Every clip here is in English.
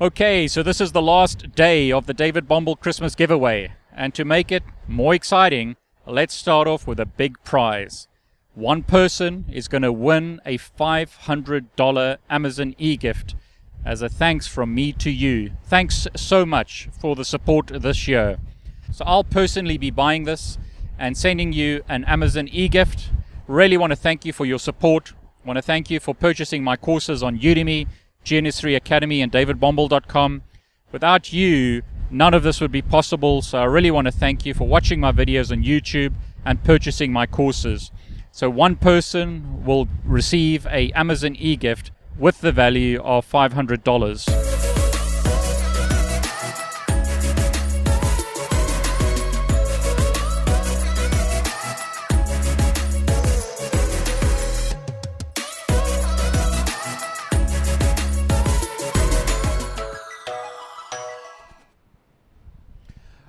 Okay, so this is the last day of the David Bombal Christmas giveaway. And to make it more exciting, let's start off with a big prize. One person is going to win a $500 Amazon e gift as a thanks from me to you. Thanks so much for the support this year. So I'll personally be buying this and sending you an Amazon e gift. Really want to thank you for your support. Want to thank you for purchasing my courses on Udemy GNS3 Academy and davidbombal.com. Without you, none of this would be possible. So I really want to thank you for watching my videos on YouTube and purchasing my courses. So one person will receive a Amazon e-gift with the value of $500.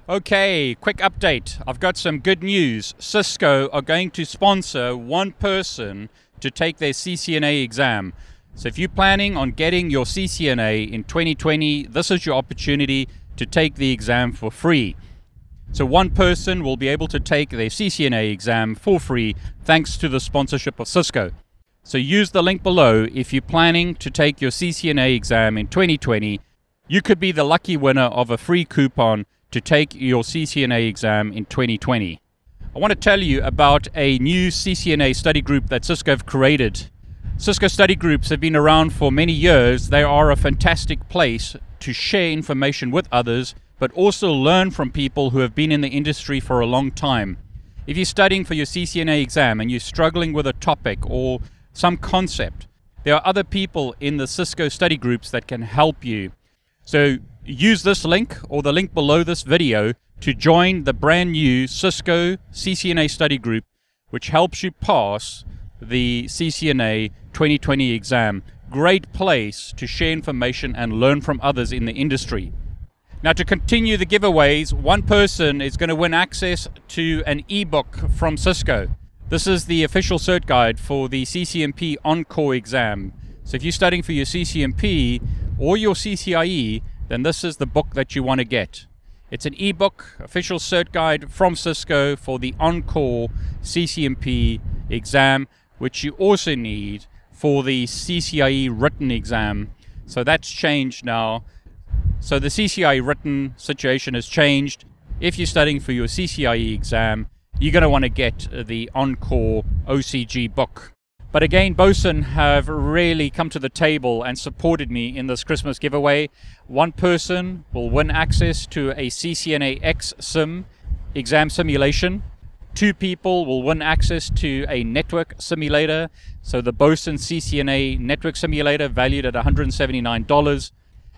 Okay, quick update. I've got some good news. Cisco are going to sponsor one person to take their CCNA exam. So if you're planning on getting your CCNA in 2020, this is your opportunity to take the exam for free. So one person will be able to take their CCNA exam for free thanks to the sponsorship of Cisco. So use the link below if you're planning to take your CCNA exam in 2020. You could be the lucky winner of a free coupon to take your CCNA exam in 2020. I want to tell you about a new CCNA study group that Cisco have created. Cisco study groups have been around for many years. They are a fantastic place to share information with others, but also learn from people who have been in the industry for a long time. If you're studying for your CCNA exam and you're struggling with a topic or some concept, there are other people in the Cisco study groups that can help you. So use this link or the link below this video to join the brand new Cisco CCNA study group, which helps you pass the CCNA 2020 exam. Great place to share information and learn from others in the industry. Now, to continue the giveaways, one person is going to win access to an ebook from Cisco. This is the official cert guide for the CCNP ENCOR exam. So, if you're studying for your CCNP or your CCIE, then this is the book that you want to get. It's an ebook, official cert guide from Cisco for the ENCOR CCNP exam, which you also need for the CCIE written exam. So that's changed now. So the CCIE written situation has changed. If you're studying for your CCIE exam, you're going to want to get the ENCOR OCG book. But again, Boson have really come to the table and supported me in this Christmas giveaway. One person will win access to a CCNA ExSim exam simulation. Two people will win access to a network simulator. So the Boson CCNA network simulator valued at $179.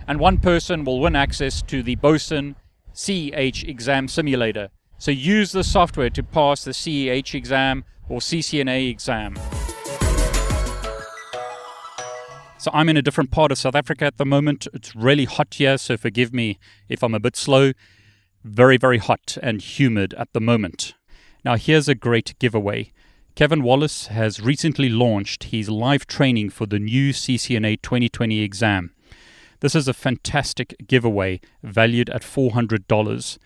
And one person will win access to the Boson CEH exam simulator. So use the software to pass the CEH exam or CCNA exam. So I'm in a different part of South Africa at the moment. It's really hot here, so forgive me if I'm a bit slow. Very, very hot and humid at the moment. Now, here's a great giveaway. Kevin Wallace has recently launched his live training for the new CCNA 2020 exam. This is a fantastic giveaway valued at $400.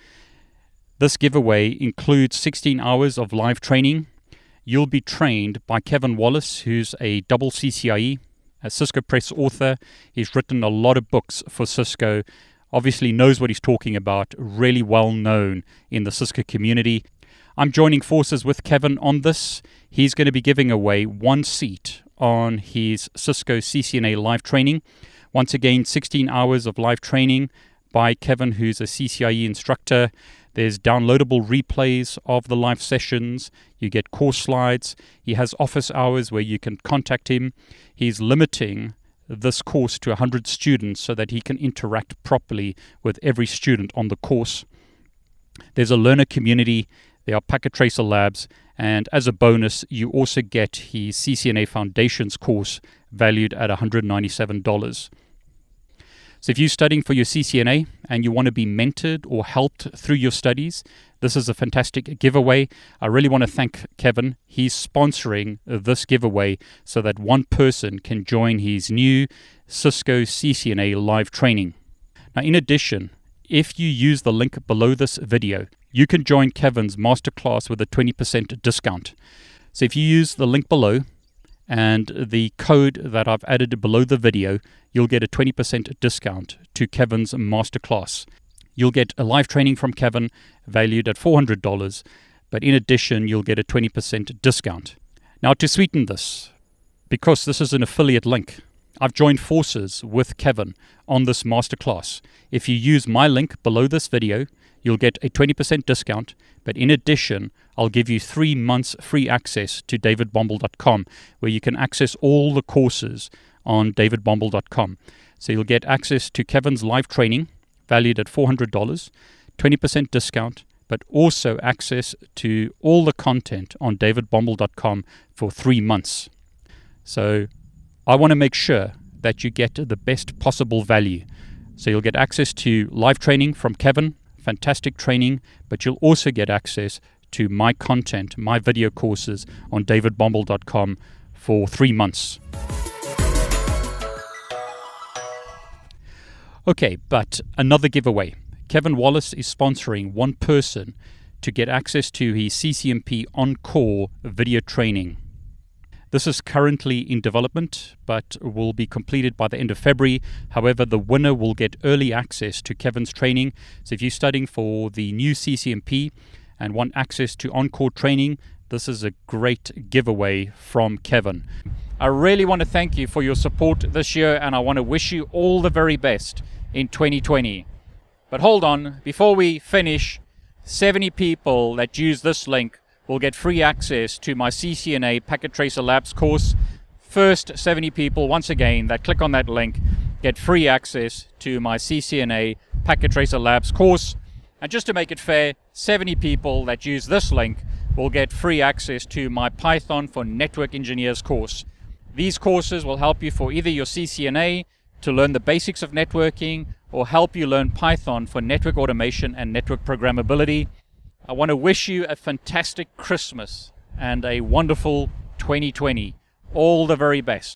This giveaway includes 16 hours of live training. You'll be trained by Kevin Wallace, who's a double CCIE a Cisco Press author. He's written a lot of books for Cisco. Obviously, knows what he's talking about, really well known in the Cisco community. I'm joining forces with Kevin on this. He's going to be giving away one seat on his Cisco CCNA live training. Once again, 16 hours of live training by Kevin, who's a CCIE instructor. There's downloadable replays of the live sessions. You get course slides. He has office hours where you can contact him. He's limiting this course to 100 students so that he can interact properly with every student on the course. There's a learner community, there are packet tracer labs, and as a bonus, you also get his CCNA Foundations course valued at $197. So, if you're studying for your CCNA and you want to be mentored or helped through your studies, this is a fantastic giveaway. I really want to thank Kevin. He's sponsoring this giveaway so that one person can join his new Cisco CCNA live training. Now, in addition, if you use the link below this video, you can join Kevin's masterclass with a 20% discount. So if you use the link below and the code that I've added below the video, you'll get a 20% discount to Kevin's masterclass. You'll get a live training from Kevin valued at $400, but in addition, you'll get a 20% discount. Now, to sweeten this, because this is an affiliate link, I've joined forces with Kevin on this masterclass. If you use my link below this video, you'll get a 20% discount, but in addition, I'll give you three months free access to davidbombal.com, where you can access all the courses on davidbombal.com. So you'll get access to Kevin's live training, valued at $400, 20% discount, but also access to all the content on davidbombal.com for three months. So I want to make sure that you get the best possible value. So you'll get access to live training from Kevin, fantastic training, but you'll also get access to my content, my video courses on davidbombal.com for three months. Okay, but another giveaway. Kevin Wallace is sponsoring one person to get access to his CCNP ENCOR video training. This is currently in development, but will be completed by the end of February. However, the winner will get early access to Kevin's training. So if you're studying for the new CCNP and want access to ENCOR training, this is a great giveaway from Kevin. I really want to thank you for your support this year, and I want to wish you all the very best in 2020. But hold on, before we finish, 70 people that use this link will get free access to my CCNA Packet Tracer Labs course. First 70 people, once again, that click on that link get free access to my CCNA Packet Tracer Labs course. And just to make it fair, 70 people that use this link will get free access to my Python for Network Engineers course. These courses will help you for either your CCNA to learn the basics of networking or help you learn Python for network automation and network programmability. I want to wish you a fantastic Christmas and a wonderful 2020. All the very best.